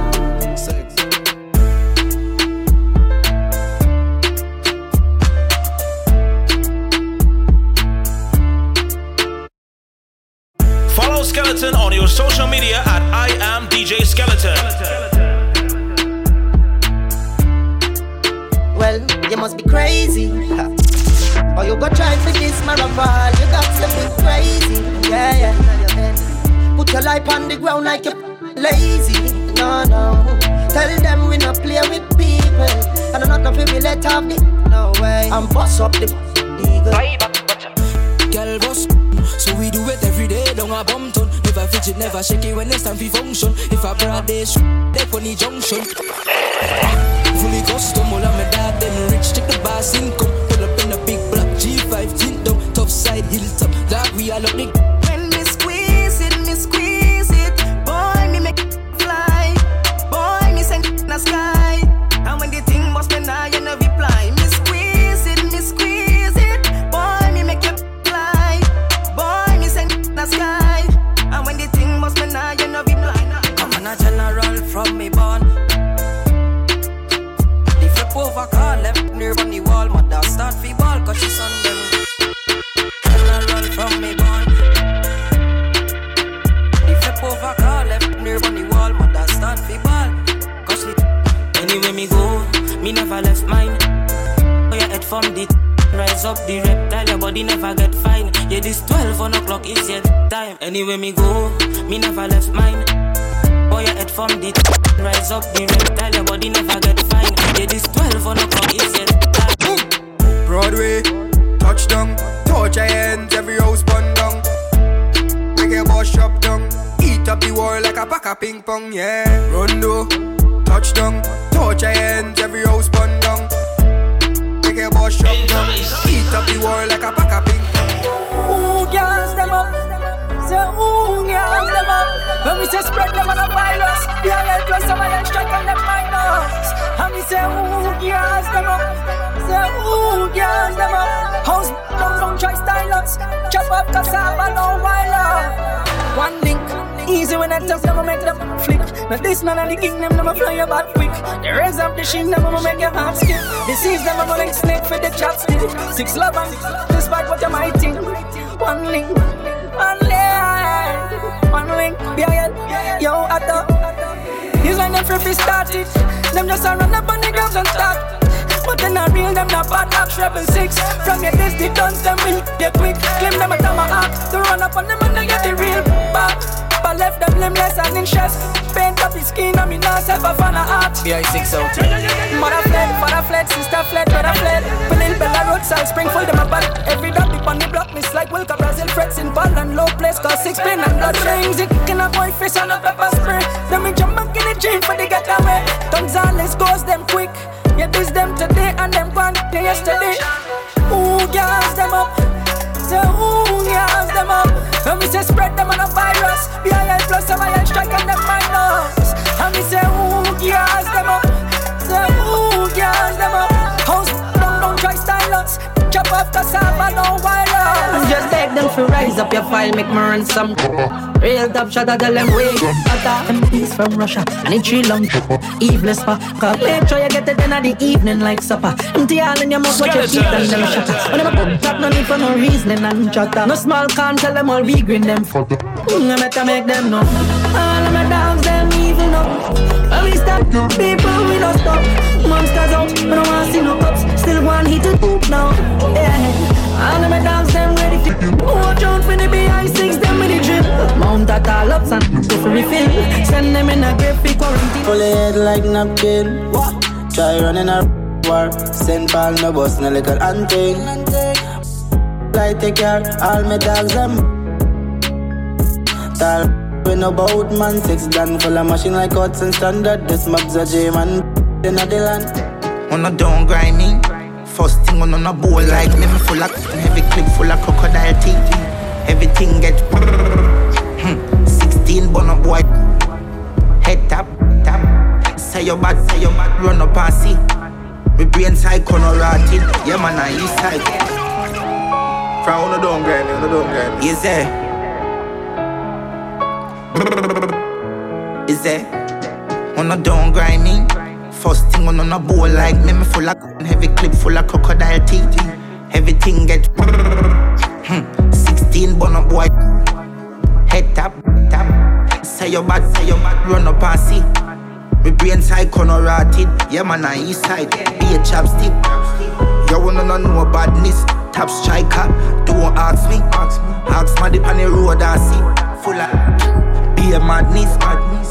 Skeleton on your social media at I am DJ Skeleton. Well, must be crazy. Or you go try for this marathon. You got to be crazy. Yeah, yeah. Put your life on the ground like you're lazy. No, no. Tell them we not play with people. And I'm not gonna feel let off the. No way. I'm boss up the eagle. Girl boss, so we do it every day. Don't a bum ton. Never fidget, never shake it when it's time for function. If I broad day, shoot, they on the junction. Fully custom, all of my dad, Check income. Pull up in a big black G5 tint down, top side hilltop. That we all up. When me squeeze it, me squeeze it. Boy, me make fly. Boy, me send the sky. Up the reptile, your body never get fine. Yeah, this 12 one o'clock is your time. Anyway me go, me never left mine. Boy, your head from the Rise up the reptile, your body never get fine. Yeah, this 12 on o'clock is your time. Broadway, touchdown, touch hands, every house bun down. Make your boss shop down, eat up the world like a pack of ping pong, yeah. Rondo, touchdown, touch hands, every house bun down. Make your boss shop down, eat up the wall like a pack of ping pong. Ooh, girls, them up. Say, ooh, girls, them up. When we say spread them on a virus, we are like plus some of them strike on them minors. And we say, ooh, girls, them up. Say, ooh, girls, them up. House, don't, don't try style us. Chop up cassava, no while One link. Easy when I touch them, I make them flick. Now this none of the king, them never fly about quick. The raise up the sheen, them I'ma make your heart skip. Disease them, I'm like snake for the chopstick. Six love and despite what you might think. One link, one link, one link. Yeah, yeah, yo, I thought. It's like them free start it. Them just a run up on the ground and start. But then I real them not bad up treble six From your this the guns them will get quick Claim them a tomahawk To run up on them and they get the real back But left them limbless and in chest Paint up the skin on me now self a fan of art. BI6 out. Mother fled, father fled, sister fled, brother fled. Penil Bella roadside, Springfield them a bad Every dog on the block, miss like Wilka Brazil Frets in ball and low place, cause six pin and blood rings. It kicking a boy face on a pepper spray. Then we jump back in the gym for the getaway Gonzales goes them quick. Yeah, this them today and them gone yesterday. Ooh, girls them up. Say ooh, girls them up. When we say spread them on a virus, BIL plus some IL strike minus. And we say ooh, them up. Say ooh, them up. House down, down, try. Chop off cassava, no wireless. Just beg them to rise up your file, make me run some. Real top shot, I tell them wait. Butter them peace from Russia, and it's Sri Lanka. Eveless pa, cause make sure you get it in the evening like supper. Empty all in your mouth, what you keep and them shut. When them a that no need for no reasoning and chatter. No small can tell them all we green them. Mm, I better make them know. All of my dogs, them evil no. When we stop, people we don't stop. Monsters out, we don't want see no cops. Still one hit to poop now. Head like napkin. What? Try running a war. Send pal no boss, no little hunting. Like take care, all my dogs them. Tall when about man six done full of machine like cuts and standard. This mob's a J man in a the land. On a down grind me. First thing on a bowl like me, full of heavy clip full of crocodile teeth. Everything get hmm. 16 bun up boy. Head tap. Say your bad, say your bad, run up and see. Me brain side corner rotted. Yeah man, I east side. From on a down grind, on a down grind. Is there? Is there? On a down grind me. First thing on a bowl like me, me full of heavy clip full of crocodile teeth. Everything get hmm. 16 bun up boy. Head tap, tap. Say your bad, say your bad, run up and see. Me brain side corner rotted. Yeah man, I east side. Be a chapstick. You wanna know badness? Top striker. Don't ask me. Ask my dip on the road I see. Full of be a madness.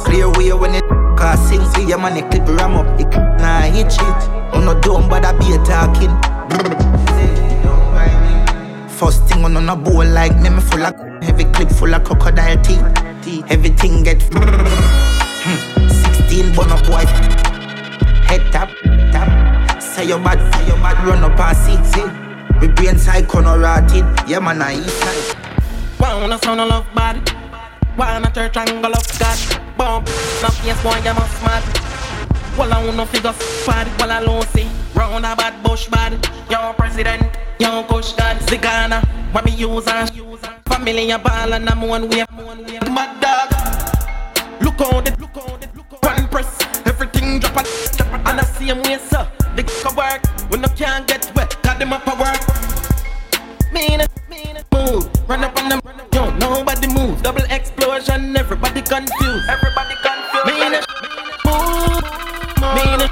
Clear way when it sing. See your money clip ram up. It nah hit shit. I'm not dumb, but I be a talking. First thing on a bowl like me, me full of heavy clip full of crocodile teeth. Everything get hmm. 16 bun up white. Head tap, tap. Say your bad, say your bad, run up and see, see. Me brain side corner rotted. Yeah man, I east side. Wanna sound of love bad. Wanna church angle of God. Bump, now yes boy you must mad. Well I wanna figure bad, well I see. Round a bad bush bad. Young president, young coach God. Zigana, what me use and Family a ball and I'm one way. Mad dog. Look on it, look on it, press. Everything drop a, drop a, and I see him way sir. They can work when I can't get wet. Got them up a work. Mean it, mean it, move. Run up on them, yo, nobody move. Double explosion, everybody confused. Everybody confused. Mean it, move. Mean it,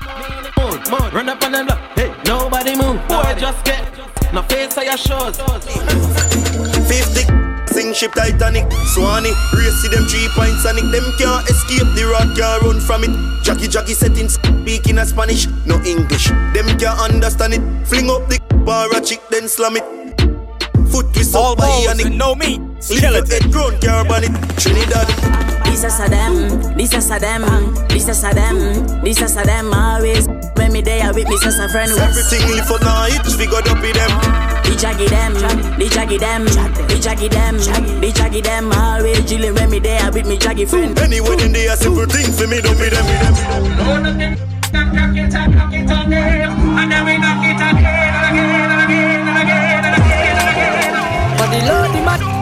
move, move. Run up on them. Hey, nobody move. Boy, just get no face of your shows. 50 Sing ship Titanic, Swanee, race see them three points and it. Them can't escape, the rod can't run from it. Jackie Jackie settings, speaking a Spanish, no English. Them can't understand it. Fling up the bar a chick, then slam it. Foot twist All up by and and no meat. Skeleton. Head grown, carbon it. Trinidad. This is a them, this is a them, this is a them, this is a them always. When me there with me, just a friend. Everything live for night, we got up with them. The jaggy them, the jaggy them, the jaggy them, the jaggy them always chillin' when me there with me jaggy friend. Anyway, then they are simple things for me, don't be them. With them. And then we knock it again and again and again and again and again and again. But the Lord the man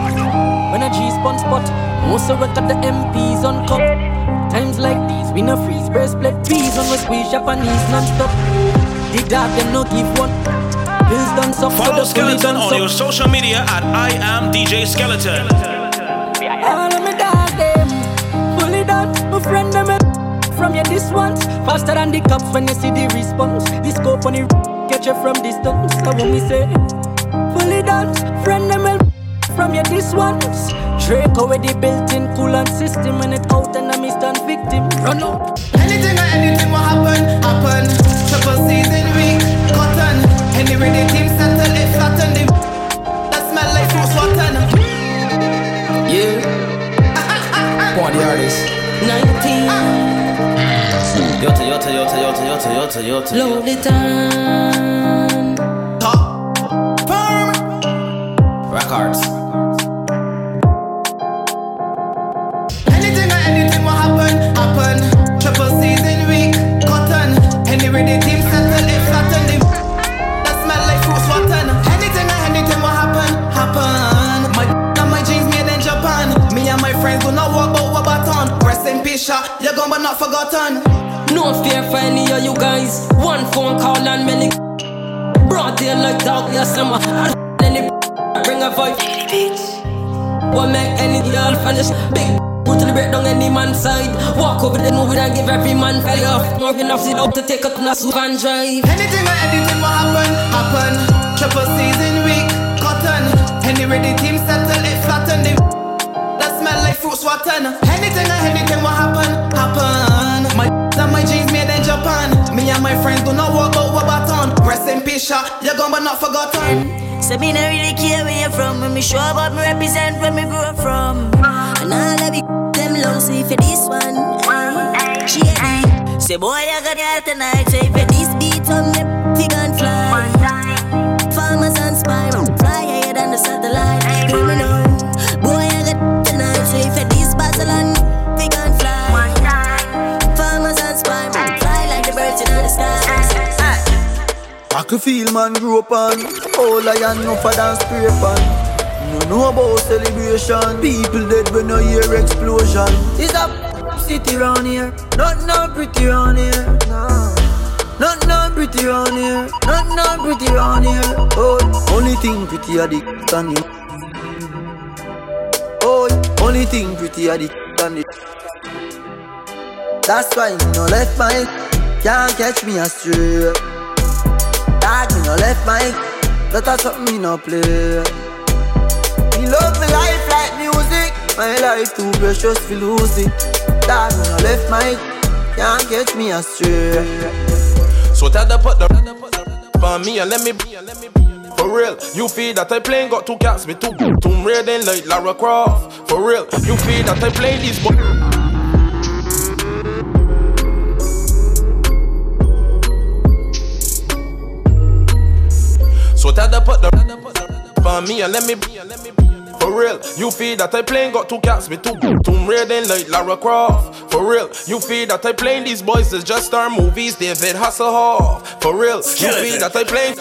G-spun spot. Most of it of the MPs on cup Times like these We no freeze breastplate peas When we squeeze Japanese non-stop. The dog them no give one. Pills done so Follow fully Skeleton on suck. your social media at I am DJ Skeleton. All of me dog them Fully done My friend them eh, From your Faster than the cops when you see the response. The scope on the Get you from distance. So me say? Fully done Friend them eh, From your this ones Draco already built-in coolant system When it out and I miss done victim Run up Anything or anything will happen, happen. Triple season week, cotton. Anyway, the team settle it flatten. The that smell like fruits rotten. Yeah Party artist 19 Yota, yota, yota, yota, yota, yota, yota. Load it on Records. But not forgotten. No fear for any of you guys. One phone call and many broad day like dog. Yes, I'm a any bring a vibe. What make any y'all finish big? Put to the break down any man's side. Walk over the movie and give every man fell off. More enough sit up to take a to a van drive. Anything or anything will happen, happen. Triple season week, cotton. Anyway, the team settle it flatten. The that smell like fruits rotten. Anything or anything will my friends do not walk what baton. Rest in peace, Sha. You're gone but not forgotten. So me no really care where you're from When me show up, me represent where me grew up from And all of the them long see for this one. Ay, she. Say boy, I got it tonight. Say for this beat on the fig and fly. Can feel man grew up on. All am no for dance scrape on No know about celebration. People dead when I hear explosion. It's a city round here. Not no pretty round here. No. Not no pretty round here. Not no pretty round here. Oh, only thing pretty are the and Oh, only thing pretty are the and That's why you no left my Can't catch me astray Dog, me no left my That a something me no play. Me love me life like music. My life too precious to lose it Dog, me no left my Can't catch me astray. So the put the for me and let me for real, you feel that I playing got two cats with two. Tomb Raider like Lara Croft. For real, you feel that I play this boys. So tell the put the for me and let me be for real. You feel that I playing got two cats with two Tomb Raider like Lara Croft. For real, you feel that I playing these boys is just star movies. David Hasselhoff. For real, you feel that I playing.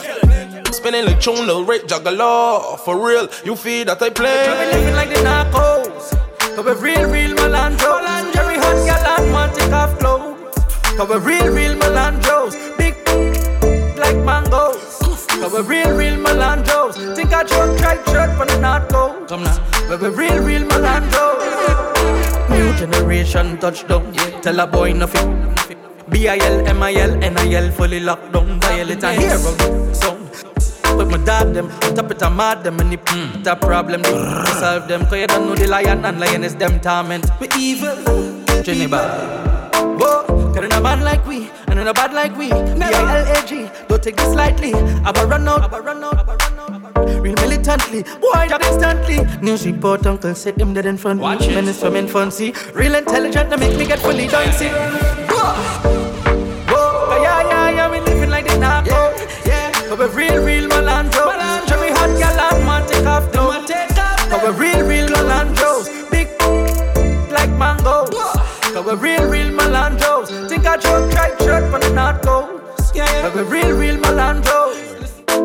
Spinning like tune, little Rick Juggalo. For real, you feel that I play. We living like the narcos. Cause we real, real Melandros. Jerry Hunt gal and want take off clothes. Cause we real, But we real, real Melandros. New generation touchdown. Tell a boy nothing. B-I-L, M-I-L, N-I-L, fully locked down. Violate and hero sound. With my dog them, top it and mad them and the mm. that problem they solve them. Cause you don't know the lion and lion is them torment. We evil, Trinidad. Whoa, cause in a man like we, and in a bad like we. B-I-L-A-G, don't take this lightly. I'm a run out, I'm a run out, I'm a run out. Real militantly, boy, job instantly. News report, uncle said them dead in front. Watch it. Menace from infancy. Real intelligent, to make me get fully jointy. Whoa, yeah, yeah, yeah, we living like this now. Yeah, yeah. Cause we real, real Melandro. Cherry hot gal and man take off though. Cause we real, real Melandros. Big like mangoes. Cause we real, real Melandros. Think I joke, try shirt from the North Coast. Yeah, yeah. Cause we real, real Melandros.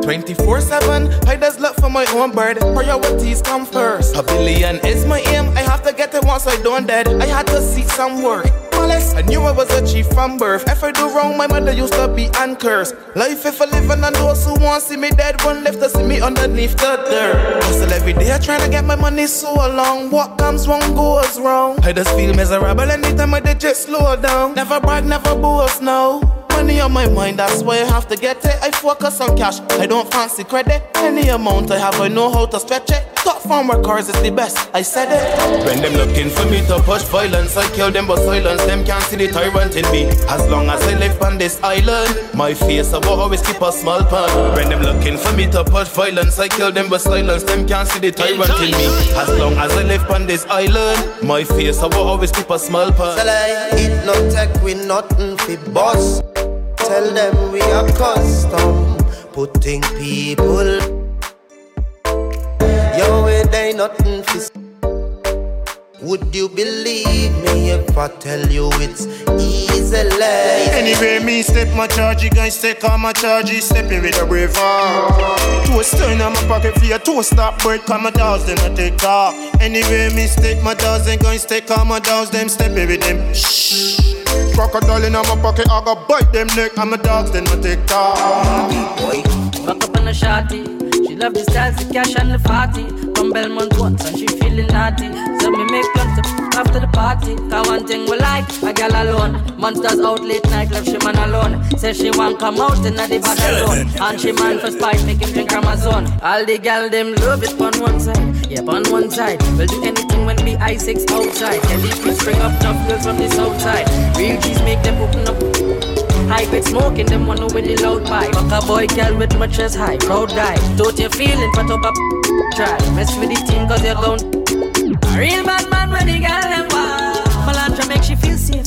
24 7, I just look for my own bird. Priorities come first. A billion is my aim. I have to get it once I done dead. I had to seek some work. Malice, I knew I was a chief from birth. If I do wrong, my mother used to be uncursed. Life if I live and those who want see me dead, one left to see me underneath the dirt. Hustle every day, trying to get my money so long. What comes wrong goes wrong. I just feel miserable anytime I just slow down. Never brag, never boast, no money on my mind, that's why I have to get it. I focus on cash, I don't fancy credit. Any amount I have, I know how to stretch it. Top farm workers is the best, I said it. When them looking for me to push violence, I kill them, but silence them can't see the tyrant in me. As long as I live on this island, my face I will always keep a small pan. When them looking for me to push violence, I kill them, but silence them can't see the tyrant in me. As long as I live on this island, my face I will always keep a small pan. Tell I it no tech, we nothing fi boss. Tell them we are custom, putting people. Yo, it ain't nothing fi. Would you believe me if I tell you it's easy? Anyway, me step my charge, you guys take on my charge, you step in with a brave heart. Toast turn in my pocket for your toast stop bird, come my dogs, then I take off. Anyway, me step my dogs, and guys take on my dogs, them step in with them. Shh. Crocodile in my pocket, I go bite them neck, and my dogs, then I take off. Boy, back up on a shotty. Love the styles, the cash and the party. From Belmont once and she feeling naughty. So me make plans after the party. Cause one thing we like, a girl alone. Monsters out late night, left she man alone. Say she want come out in the bad alone. And she man for spite, make him drink Amazon. All the gal them love it on one side. Yep, on one side. We'll do anything when we I6 outside. Kelly we spring up tough girls from the south side. Real G's make them open up. Grade smoking, them one with the loud pipe. Fuck a boy, girl with my chest high, proud guy. Don't you feeling, put up a try. Mess with the team cause you're gone. A real bad man when the girl them want. Melandra make she feel safe.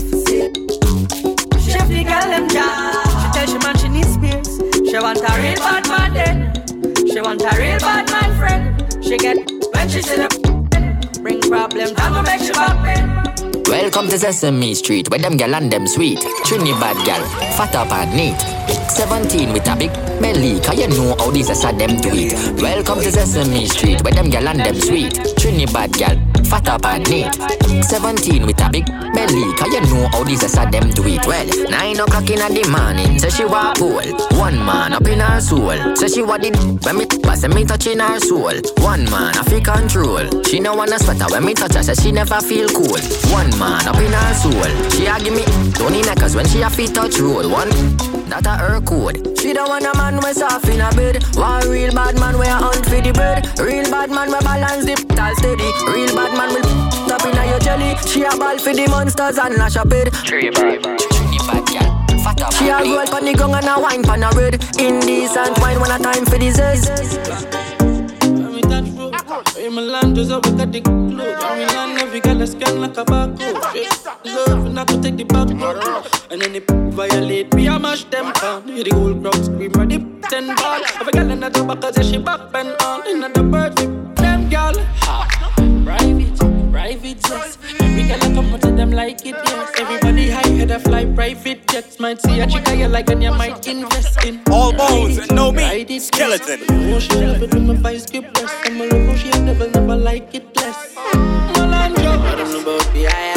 Chef the girl them job. She tell she man she needs space. She want a real bad man then. She want a real bad man friend. She get when she see the bring problems. Time to make she back. Welcome to Sesame Street, where them gal and them sweet. Trinidad gal, fat up and neat. 17 with a big belly, cause you know how these are them do it. Welcome to Sesame Street, where them gal and them sweet. Trinidad gal, fat up and neat. 17 with a big belly, cause you know how these are them do it. Well, 9 o'clock in the morning, say she walk cool. One man up in her soul, say she what did when me pass me touching her soul. One man I feel control. She no wanna sweater when me touch her, say she never feel cool. One man up in her soul, she a give me Tony neckers when she a feet touch road. One that a her code. She don't want a man we soft in a bed. One real bad man we a hunt for the bread. Real bad man we balance the tall steady. Real bad man will top in a your jelly. She a ball for the monsters and lash up it. Tree bad, tree bad gal. She a roll pon the gong and a wine pon a red. Indecent wine when a time for the zest. In Milan, just up with a load. I'm in land, every girl scan like a barcode. Love, and I could take the back road. And then they violate me, I mash them down. Hear the whole crowd scream, ready, ten ball. Every girl in the tobacco say she back bend on. In the bird, them girl. Private, private jets. Every girl I come out to them like it, yes. Everybody high head, a fly private jets. Might see a chick you like and you might invest in. All bones, and no meat, skeleton. Oh, she never do my vice grip less. I'm a local, she never, never like it less. Malandro, I don't know about the eye.